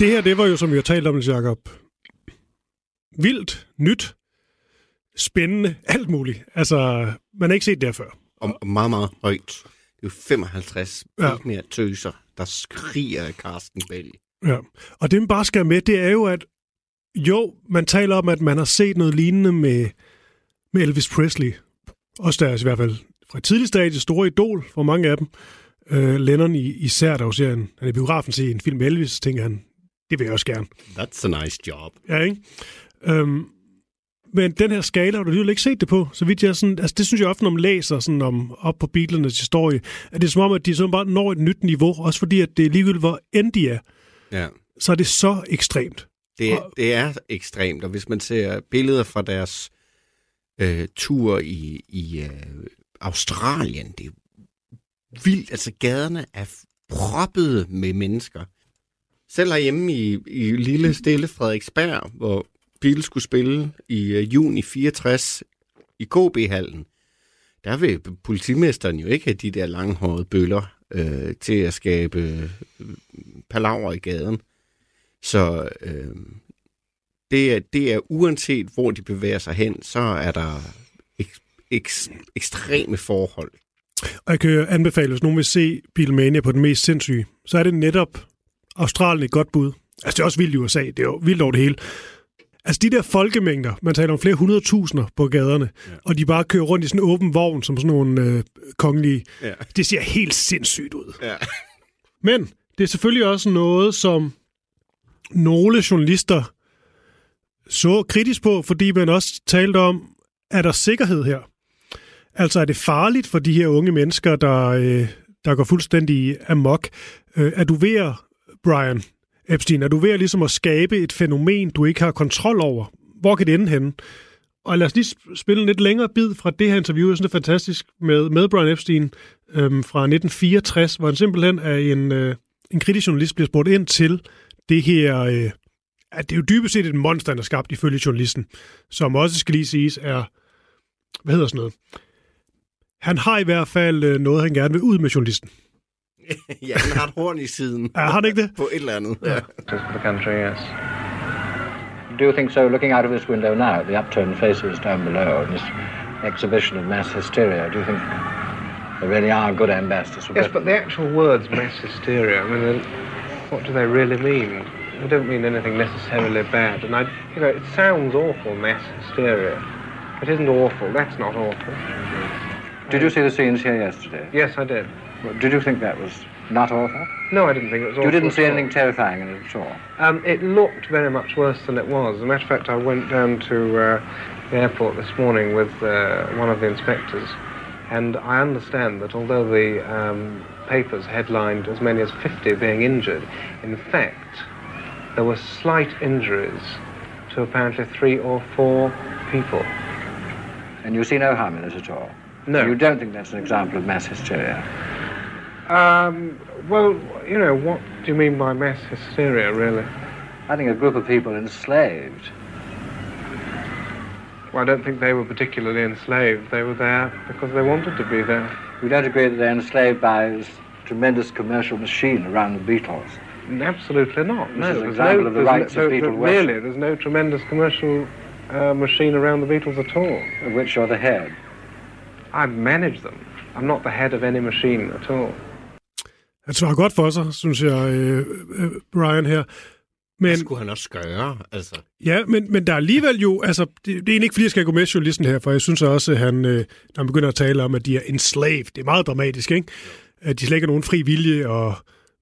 Det her, det var jo, som vi har talt om, Jacob, vildt, nyt, spændende, alt muligt. Altså, man har ikke set det her før. Og, og meget, meget højt. Det er jo 55 Ja. mere tøser, der skriger Carsten Bell. Ja. Og det, man bare skal med, det er jo, at jo, man taler om, at man har set noget lignende med, med Elvis Presley. Også deres i hvert fald fra et tidligt stadie, store idol for mange af dem. Øh, Lennon i, især, der jo ser en, han er i biografen se en film med Elvis, tænker han, det vil jeg også gerne. That's a nice job. Ja, ikke? Øhm, men den her skala har du alligevel ikke set det på. Så vidt jeg sådan, altså det synes jeg ofte, når man læser sådan om, op på Beatles historie, at det er som om, at de sådan bare når et nyt niveau, også fordi at det er ligegyldigt, hvor end de er. Ja. så er det så ekstremt. Det, er- det er ekstremt, og hvis man ser billeder fra deres øh, tur i, i øh, Australien, det er vildt. Altså, gaderne er proppet med mennesker. Selv herhjemme i, i lille stille Frederiksberg, hvor Beatles skulle spille i uh, juni 64 i KB-hallen, der vil politimesteren jo ikke have de der langhårede bøller øh, til at skabe øh, palaver i gaden. Så øh, det, er, det er uanset, hvor de bevæger sig hen, så er der ek, ek, ekstreme forhold. Og jeg kan anbefale, hvis nogen vil se Beatlemania på den mest sindssyge, så er det netop Australien et godt bud. Altså, det er også vildt i USA. Det er jo vildt over det hele. Altså, de der folkemængder, man taler om flere hundrede tusinder på gaderne, ja. og de bare kører rundt i sådan en åben vogn, som sådan nogle øh, kongelige, Ja. det ser helt sindssygt ud. Ja. Men det er selvfølgelig også noget, som nogle journalister så kritisk på, fordi man også talte om, er der sikkerhed her? Altså er det farligt for de her unge mennesker, der, øh, der går fuldstændig amok? Øh, er du ved at, Brian Epstein, er du ved at, ligesom at skabe et fænomen, du ikke har kontrol over? Hvor kan det ende henne? Og lad os lige spille en lidt længere bid fra det her interview, jeg synes det er fantastisk, med, med Brian Epstein øhm, fra 1964, hvor han simpelthen er en, øh, en kritisk journalist bliver spurgt ind til det her... Øh, at det er jo dybest set et monster, han har skabt ifølge journalisten, som også skal lige siges er... Hvad hedder sådan noget? Han har i hvert fald øh, noget, han gerne vil ud med journalisten. ja, han har et horn i siden. Ja, har han ikke det? På et eller andet. Ja. for the country, yes. Do you think so, looking out of this window now, the upturned faces down below, and this exhibition of mass hysteria, do you think they really are good ambassadors Yes, but the actual words mass hysteria, I mean, what do they really mean? They don't mean anything necessarily bad. And I, you know, it sounds awful, mass hysteria. It isn't awful. That's not awful. Did you see the scenes here yesterday? Yes, I did. Did you think that was not awful? No, I didn't think it was awful. You didn't see anything terrifying in it at all? Um, it looked very much worse than it was. As a matter of fact, I went down to uh, the airport this morning with uh, one of the inspectors, and I understand that although the um, papers headlined as many as 50 being injured, in fact, there were slight injuries to apparently three or four people. And you see no harm in it at all? No. You don't think that's an example of mass hysteria? Um, well, you know, what do you mean by mass hysteria, really? I think a group of people enslaved. Well, I don't think they were particularly enslaved. They were there because they wanted to be there. You don't agree that they're enslaved by this tremendous commercial machine around the Beatles? Absolutely not. This No, is an example no, of the rights no, of there- Really, there's no tremendous commercial uh, machine around the Beatles at all. Of which you're the head. I manage them. I'm not the head of any machine at all. Han svarer godt for sig, synes jeg, øh, øh, Brian her. Men, Det skulle han også gøre, altså. Ja, men, men der er alligevel jo, altså, det, det er egentlig ikke, fordi jeg skal gå med journalisten her, for jeg synes også, at han, øh, når han begynder at tale om, at de er enslaved, det er meget dramatisk, ikke? At de slet ikke har nogen fri vilje, og,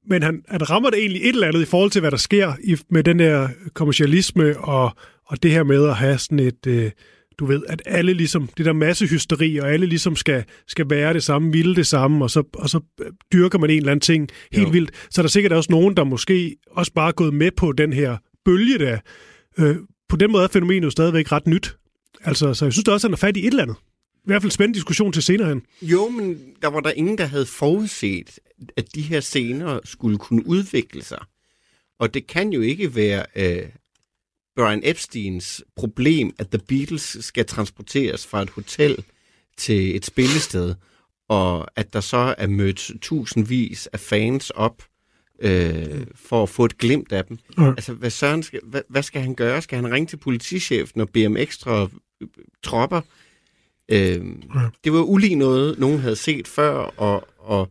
men han, han rammer det egentlig et eller andet i forhold til, hvad der sker i, med den der kommercialisme, og, og det her med at have sådan et, øh, du ved, at alle ligesom, det der massehysteri, og alle ligesom skal, skal være det samme, ville det samme, og så, og så øh, dyrker man en eller anden ting helt Jo. vildt. Så er der sikkert også nogen, der måske også bare er gået med på den her bølge der. Øh, på den måde er fænomenet jo stadigvæk ret nyt. Altså, så jeg synes da også, at han er fat i et eller andet. I hvert fald spændende diskussion til senere hen. Jo, men der var der ingen, der havde forudset, at de her scener skulle kunne udvikle sig. Og det kan jo ikke være øh, Brian Epsteins problem, at The Beatles skal transporteres fra et hotel til et spillested, og at der så er mødt tusindvis af fans op øh, for at få et glimt af dem. Ja. Altså, hvad, Søren skal, hvad, hvad skal han gøre? Skal han ringe til politichefen og bede om ekstra øh, tropper? Øh, det var ulig noget, nogen havde set før, og, og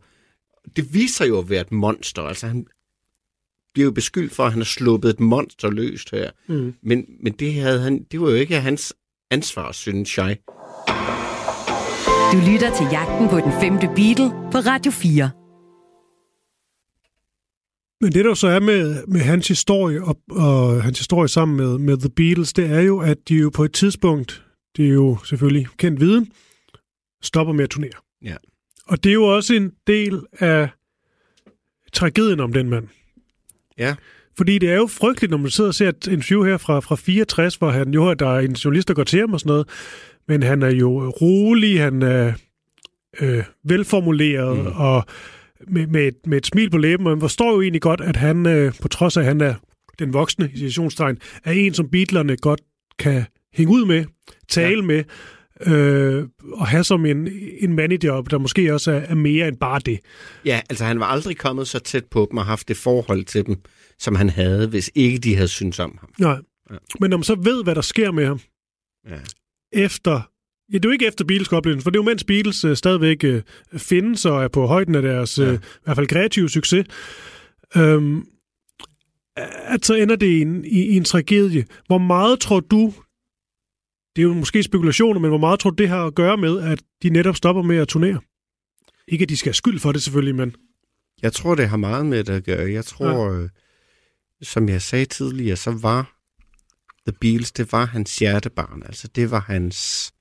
det viser jo at være et monster. Altså, han bliver jo beskyldt for, at han har sluppet et monster løst her. Mm. Men, men det, havde han, det var jo ikke hans ansvar, synes jeg. Du lytter til Jagten på den femte Beatle på Radio 4. Men det, der så er med, med hans historie og, og hans historie sammen med, med The Beatles, det er jo, at de jo på et tidspunkt, det er jo selvfølgelig kendt viden, stopper med at turnere. Ja. Og det er jo også en del af tragedien om den mand. Ja. Fordi det er jo frygteligt, når man sidder og ser et interview her fra, fra 64, hvor han jo, der er en journalist, der går til ham og sådan noget, men han er jo rolig, han er øh, velformuleret mm. og med, med, et, med et smil på læben, og man forstår jo egentlig godt, at han, øh, på trods af, at han er den voksne, i situationstegn, er en, som Beatlerne godt kan hænge ud med, tale ja. med, øh, og have som en, en manager, der måske også er, er mere end bare det. Ja, altså han var aldrig kommet så tæt på dem og haft det forhold til dem, som han havde, hvis ikke de havde syntes om ham. Nej. Ja. Men når man så ved, hvad der sker med ham, Ja. efter... Ja, det er jo ikke efter Beatles oplevelsen, for det er jo mens Beatles øh, stadigvæk øh, findes og er på højden af deres øh, i hvert fald kreative succes. Øhm, at så ender det i en, i, i en tragedie. Hvor meget tror du, det er jo måske spekulationer, men hvor meget tror du det har at gøre med, at de netop stopper med at turnere? Ikke at de skal have skyld for det selvfølgelig, men... Jeg tror, det har meget med det at gøre. Jeg tror, ja. øh, som jeg sagde tidligere, så var The Beatles, det var hans hjertebarn. Altså, det var hans...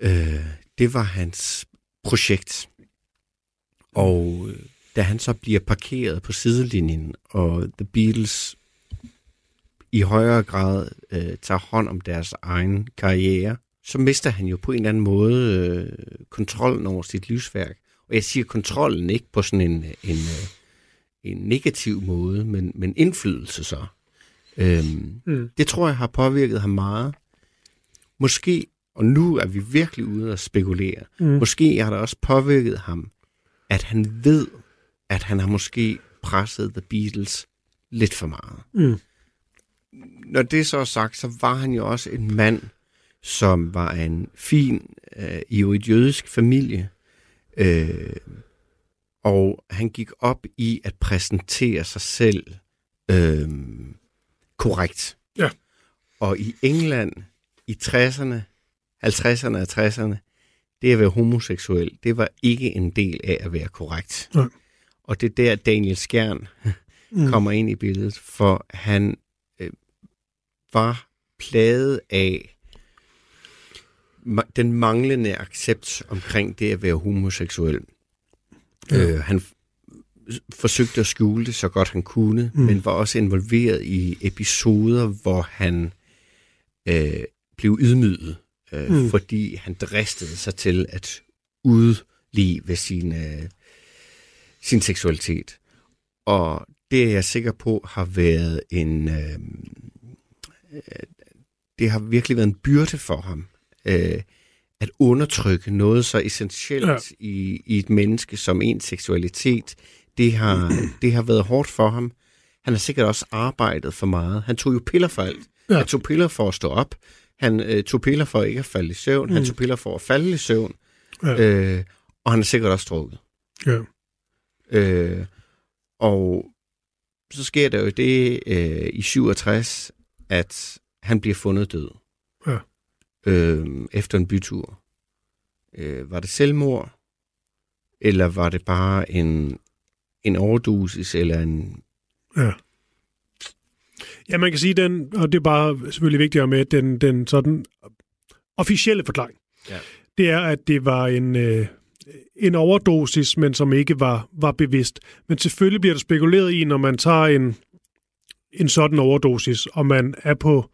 Øh, det var hans projekt. Og øh, da han så bliver parkeret på sidelinjen, og The Beatles i højere grad øh, tager hånd om deres egen karriere, så mister han jo på en eller anden måde øh, kontrollen over sit livsværk. Og jeg siger kontrollen ikke på sådan en, en, øh, en negativ måde, men, men indflydelse så. Øhm, Mm. Det tror jeg har påvirket ham meget. Måske, og nu er vi virkelig ude at spekulere, Mm. måske har det også påvirket ham, at han ved, at han har måske presset The Beatles lidt for meget. Mm. Når det så er sagt, så var han jo også en mand, som var en fin, øh, i jo et jødisk familie, øh, og han gik op i at præsentere sig selv øh, korrekt. Ja. Og i England i 60'erne, 50'erne og 60'erne, det at være homoseksuel, det var ikke en del af at være korrekt. Nej. Og det er der, Daniel Skjern Mm. kommer ind i billedet, for han var plaget af den manglende accept omkring det at være homoseksuel. Ja. Øh, han forsøgte at skjule det så godt han kunne, Mm. men var også involveret i episoder, hvor han øh, blev ydmyget, øh, Mm. fordi han dristede sig til at udlige ved sin, øh, sin seksualitet. Og det er jeg sikker på har været en... Øh, det har virkelig været en byrde for ham øh, at undertrykke noget så essentielt Ja. i, i et menneske som en seksualitet. Det har, det har været hårdt for ham. Han har sikkert også arbejdet for meget. Han tog jo piller for alt. Ja. Han tog piller for at stå op. Han øh, tog piller for ikke at falde i søvn. Mm. Han tog piller for at falde i søvn. Ja. Øh, og han har sikkert også drukket. Ja. Øh, og så sker der jo det øh, i 67, at han bliver fundet død. Ja. Øh, efter en bytur. Øh, var det selvmord? Eller var det bare en, en overdosis eller en... Ja. Ja, man kan sige, den, og det er bare selvfølgelig vigtigt at med, den, den sådan officielle forklaring. Ja. Det er, at det var en, øh, en overdosis, men som ikke var, var bevidst. Men selvfølgelig bliver der spekuleret i, når man tager en, en sådan overdosis, og man er på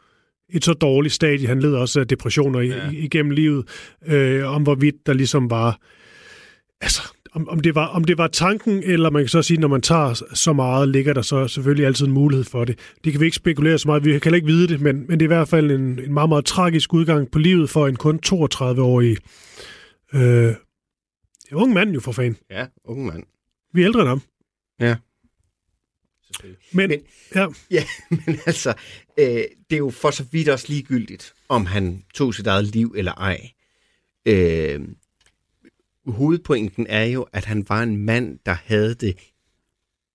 et så dårligt stadie, han led også af depressioner ja. Igennem livet, øh, om hvorvidt der ligesom var, altså, om, om, det var, om det var tanken, eller man kan så sige, når man tager så meget, ligger der så selvfølgelig altid en mulighed for det. Det kan vi ikke spekulere så meget, vi kan heller ikke vide det, men, men det er i hvert fald en, en meget, meget tragisk udgang på livet for en kun 32-årig øh, ung mand jo for fanden. Ja, unge mand. Vi er ældre end ham. Ja. Men, Men- ja, Ja, men altså, øh, det er jo for så vidt også ligegyldigt, om han tog sit eget liv eller ej. Øh, hovedpointen er jo, at han var en mand, der havde det,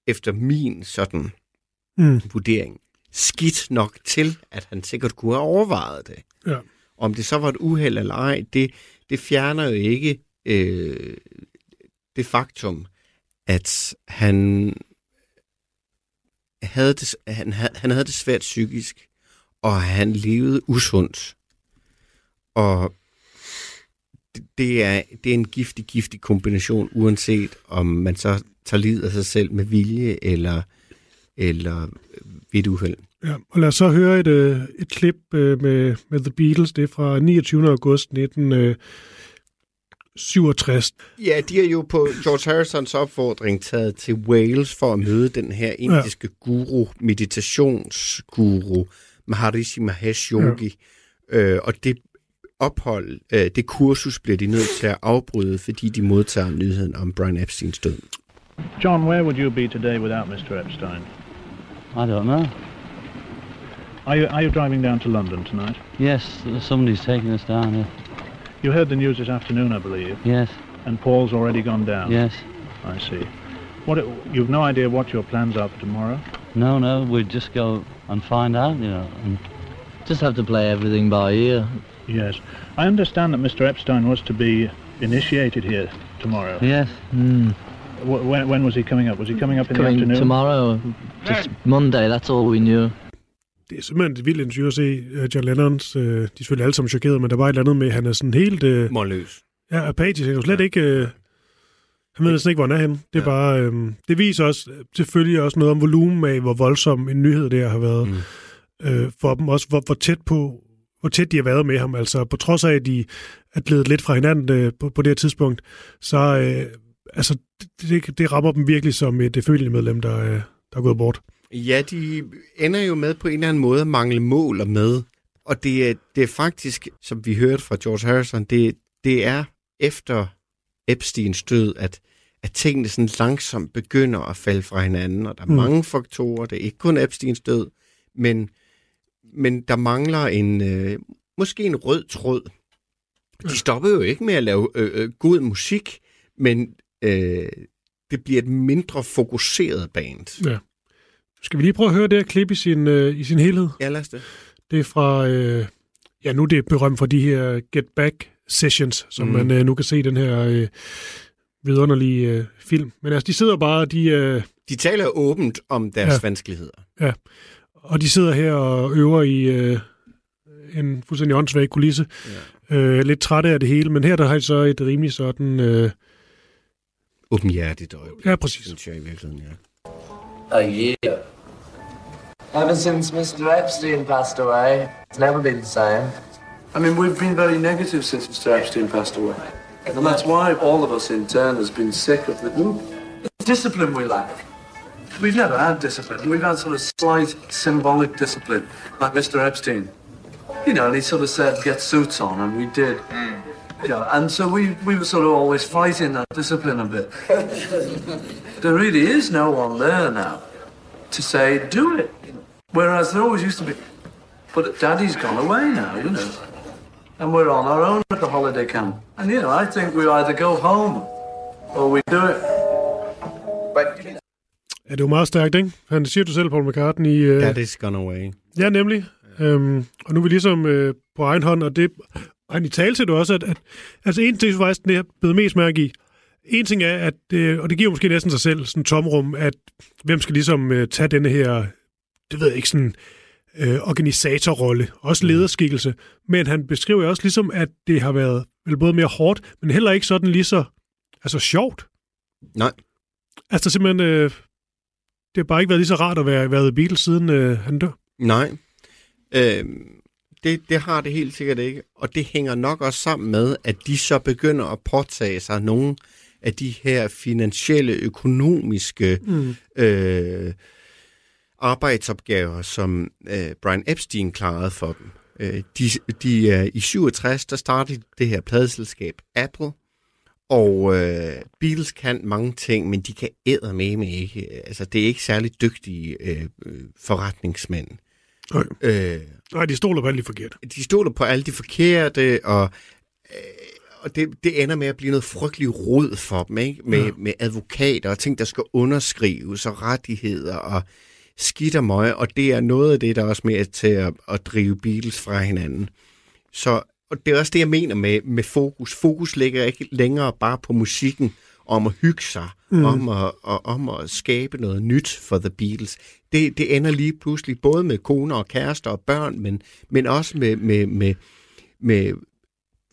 efter min sådan mm, vurdering, skidt nok til, at han sikkert kunne have overvejet det. Ja. Om det så var et uheld eller ej, det, det fjerner jo ikke øh, det faktum, at han havde det, han, havde, han havde det svært psykisk, og han levede usundt. Og det, det, er, det er en giftig, giftig kombination, uanset om man så tager livet af sig selv med vilje, eller eller ved et uheld. Ja, og lad os så høre et, øh, et klip øh, med, med The Beatles. Det er fra 29. august 19... 1967. Ja, de er jo på George Harrisons opfordring taget til Wales for at møde den her indiske guru, meditationsguru, Maharishi Mahesh Yogi. Ja. Øh, og det ophold, øh, det kursus bliver de nødt til at afbryde, fordi de modtager nyheden om Brian Epsteins død. John, where would you be today without Mr. Epstein? I don't know. Are you, are you driving down to London tonight? Yes, somebody's taking us down here. You heard the news this afternoon, I believe. Yes, And Paul's already gone down. yes. I see. What? You've no idea what your plans are for tomorrow. No, no, we'd just go and find out, you know. And Just have to play everything by ear. Yes. I understand that Mr. Epstein was to be initiated here tomorrow. yes, Hmm. Wh- When, when was he coming up? Was he coming up in the Coming afternoon? tomorrow, just Monday, that's all we knew. Det er simpelthen vildt interview at se uh, John Lennons. Uh, de er selvfølgelig alle sammen chokerede, men der var et eller andet med, at han er sådan helt uh, Målløs. ja, apatisk. Han er slet ikke... Uh, han ved næsten ikke, hvor han er henne. Det, er Ja. bare, øh, det viser også øh, selvfølgelig også noget om volumen af, hvor voldsom en nyhed det har været mm. øh, for dem. Også hvor, hvor tæt på hvor tæt de har været med ham. Altså på trods af, at de er glædet lidt fra hinanden øh, på, på det her tidspunkt, så øh, altså, det, det, rammer dem virkelig som et øh, familiemedlem, der, øh, der er gået bort. Ja, de ender jo med på en eller anden måde at mangle mål og med. Og det er, det er faktisk, som vi hørte fra George Harrison, det, det er efter Epsteins død, at, at tingene sådan langsomt begynder at falde fra hinanden. Og der er Mm. mange faktorer. Det er ikke kun Epsteins død, men, men der mangler en øh, måske en rød tråd. De stopper jo ikke med at lave øh, øh, god musik, men øh, det bliver et mindre fokuseret band. Ja. Skal vi lige prøve at høre det her klip i sin, øh, i sin helhed? Ja, lad os det. Det er fra, øh, ja nu er det berømt for de her Get Back Sessions, som mm. Man øh, nu kan se i den her øh, vidunderlige øh, film. Men altså, de sidder bare, de, øh, De taler åbent om deres Ja. ja. vanskeligheder. og de sidder her og øver i øh, en fuldstændig åndssvag kulisse. Ja. Øh, lidt trætte af det hele, men her der har de så et rimelig sådan... Øh, Åbenhjertigt øjeblik. ja, præcis. Synes jeg i virkeligheden, ja. A year. Ever since Mr. Epstein passed away, it's never been the same. I mean, we've been very negative since Mr. Epstein passed away. And that's why all of us in turn has been sick of the discipline we lack. We've never had discipline. We've had sort of slight symbolic discipline, like Mr. Epstein. You know, and he sort of said, get suits on, and we did. Mm. You know, and so we, we were sort of always fighting that discipline a bit. there really is no one there now to say, do it. Whereas there always used to be. But Daddy's gone away now, you know. And we're on our own at the holiday camp. And, you know, I think we either go home or we do it. Ja, det er jo meget stærkt, ikke? Han siger du selv, Paul McCartney. Øh, That is gone away. Ja, nemlig. Øhm, og nu er vi ligesom øh, på egen hånd, og det og han i tale til det også, at, at altså en ting, som faktisk det her blevet mest mærke i, en ting er, at, øh, og det giver måske næsten sig selv, sådan tomrum, at hvem skal ligesom øh, tage denne her, det ved jeg ikke, sådan øh, organisatorrolle, også lederskikkelse, men han beskriver også ligesom, at det har været vel både mere hårdt, men heller ikke sådan lige så altså sjovt. Nej. Altså simpelthen, øh, det har bare ikke været lige så rart at være, være i Beatles, siden øh, han dør. Nej. Øhm, det, det har det helt sikkert ikke. Og det hænger nok også sammen med, at de så begynder at påtage sig nogle af de her finansielle, økonomiske Mm. øh, arbejdsopgaver, som øh, Brian Epstein klarede for dem. Øh, de, de, øh, I 67, der startede det her pladeselskab Apple, og øh, Beatles kan mange ting, men de kan med ikke. Altså, det er ikke særlig dygtige øh, øh, forretningsmænd. Nej. Øh, Nej, de stoler på alt de forkerte. de stoler på alle de forkerte, og, øh, og det, det ender med at blive noget frygteligt rod for dem, ikke? Med, Ja. med advokater og ting, der skal underskrives, og rettigheder, og skidt og møg, og det er noget af det, der er også med til at, at drive Beatles fra hinanden. Så og det er også det, jeg mener med, med fokus. Fokus ligger ikke længere bare på musikken, om at hygge sig, Mm. om, at, og, om at skabe noget nyt for The Beatles. Det, det ender lige pludselig både med koner og kærester og børn, men, men også med, med, med, med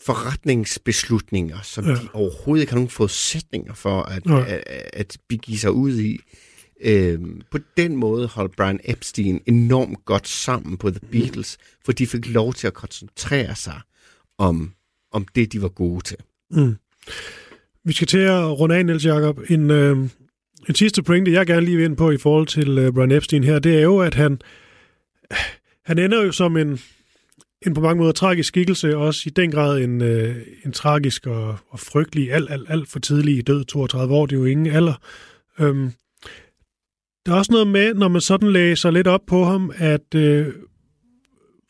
forretningsbeslutninger, som Ja. ja. de overhovedet ikke har nogen forudsætninger for at, Nej. at, at begive sig ud i. Øh, på den måde holdt Brian Epstein enormt godt sammen på The Beatles, for de fik lov til at koncentrere sig om, om det, de var gode til. Mm. Vi skal til at runde af, Niels Jacob. En, øh, en sidste pointe, jeg gerne lige vil ind på i forhold til øh, Brian Epstein her, det er jo, at han, han ender jo som en, en på mange måder tragisk skikkelse, også i den grad en, øh, en tragisk og, og frygtelig, alt, alt, alt for tidlig død, 32 år, det er jo ingen alder. Øhm, der er også noget med, når man sådan læser lidt op på ham, at øh,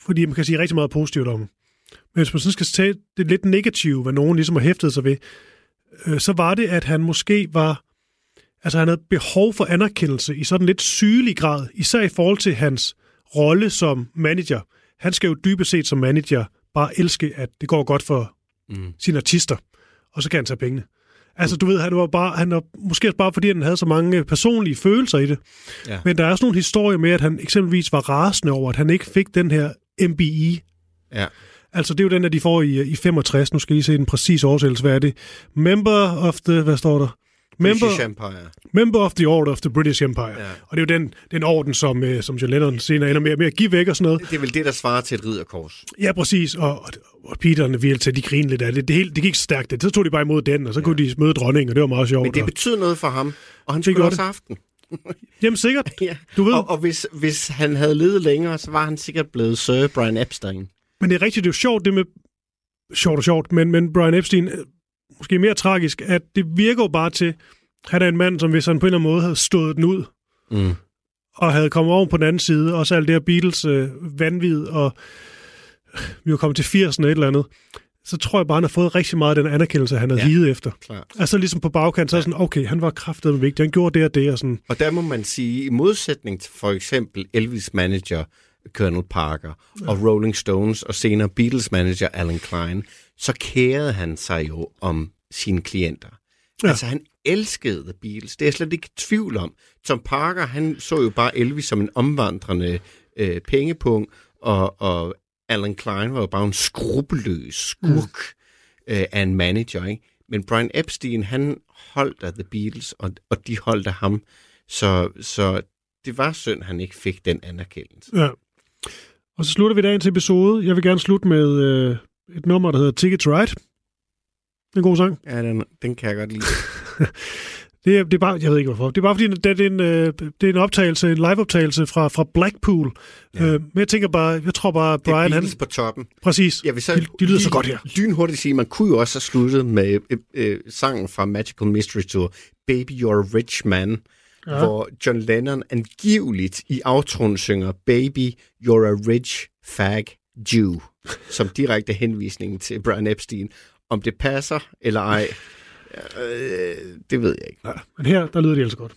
fordi man kan sige rigtig meget positivt om ham. Men hvis man sådan skal tage det lidt negative, hvad nogen ligesom har hæftet sig ved, øh, så var det, at han måske var, altså han havde behov for anerkendelse i sådan lidt sygelig grad, især i forhold til hans rolle som manager. Han skal jo dybest set som manager bare elske, at det går godt for Mm. sine artister, og så kan han tage pengene. Altså, du ved, han var bare, han var, måske også bare fordi, han havde så mange personlige følelser i det. Ja. Men der er også nogle historier med, at han eksempelvis var rasende over, at han ikke fik den her MBE. Ja. Altså, det er jo den, der de får i, i 65. Nu skal I lige se den præcise oversættelse. Hvad er det? Member of the... Hvad står der? Member, British Empire. Member of the Order of the British Empire. Ja. Og det er jo den, den orden, som, øh, som John Lennon senere ender med, med at give væk og sådan noget. Det er vel det, der svarer til et ridderkors. Ja, præcis. Og, og, Peter og til de grinede lidt af det. Det, helt, det gik stærkt. Det. Så tog de bare imod den, og så ja. kunne de møde dronningen, og det var meget sjovt. Men det betyder noget for ham, og han skulle også det. den. Jamen sikkert. ja. Du ved. Og, og hvis, hvis han havde levet længere, så var han sikkert blevet Sir Brian Epstein. Men det er rigtigt, det er jo sjovt, det med... Sjovt og sjovt, men, men Brian Epstein, øh, måske mere tragisk, at det virker jo bare til, han er en mand, som hvis han på en eller anden måde havde stået den ud, Mm. og havde kommet over på den anden side, og så alt det her Beatles øh, vanvid, og vi var kommet til 80'erne et eller andet, så tror jeg bare, han har fået rigtig meget af den anerkendelse, han havde Ja, ja, higet efter. klart. Altså ligesom på bagkant, så er sådan, okay, han var kraftet vigtig, han gjorde det og det, og sådan. Og der må man sige, i modsætning til for eksempel Elvis manager Colonel Parker og Rolling Stones og senere Beatles manager Alan Klein, så kærede han sig jo om sine klienter. Ja. Altså han elskede The Beatles, det er jeg slet ikke i tvivl om. Tom Parker, han så jo bare Elvis som en omvandrende øh, pengepung, og, og Alan Klein var jo bare en skrupelløs skurk mm. øh, af en manager, ikke? Men Brian Epstein, han holdt af The Beatles, og, og de holdt af ham. Så, så det var synd, han ikke fik den anerkendelse. Ja. Og så slutter vi dagens episode. Jeg vil gerne slutte med øh, et nummer, der hedder Ticket to Ride. En god sang. Ja, den, den kan jeg godt lide. Det er, det er bare, jeg ved ikke hvorfor. Det er bare fordi, det er en, øh, det er en optagelse, en live-optagelse fra, fra Blackpool. Ja. Øh, men jeg tænker bare, jeg tror bare, Det er Brian, han... På toppen. Præcis. Vil så de, de lyder så godt her. Lynhurtigt sige, man kunne jo også have sluttet med øh, øh, sangen fra Magical Mystery Tour, Baby You're a Rich Man, Ja. ja. hvor John Lennon angiveligt i outroen synger Baby You're a Rich Fag Jew, som direkte henvisning til Brian Epstein. Om det passer eller ej, øh, det ved jeg ikke. Ja, men her, der lyder det altså godt.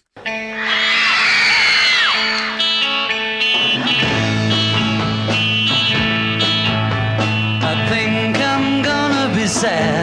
I think I'm gonna be sad.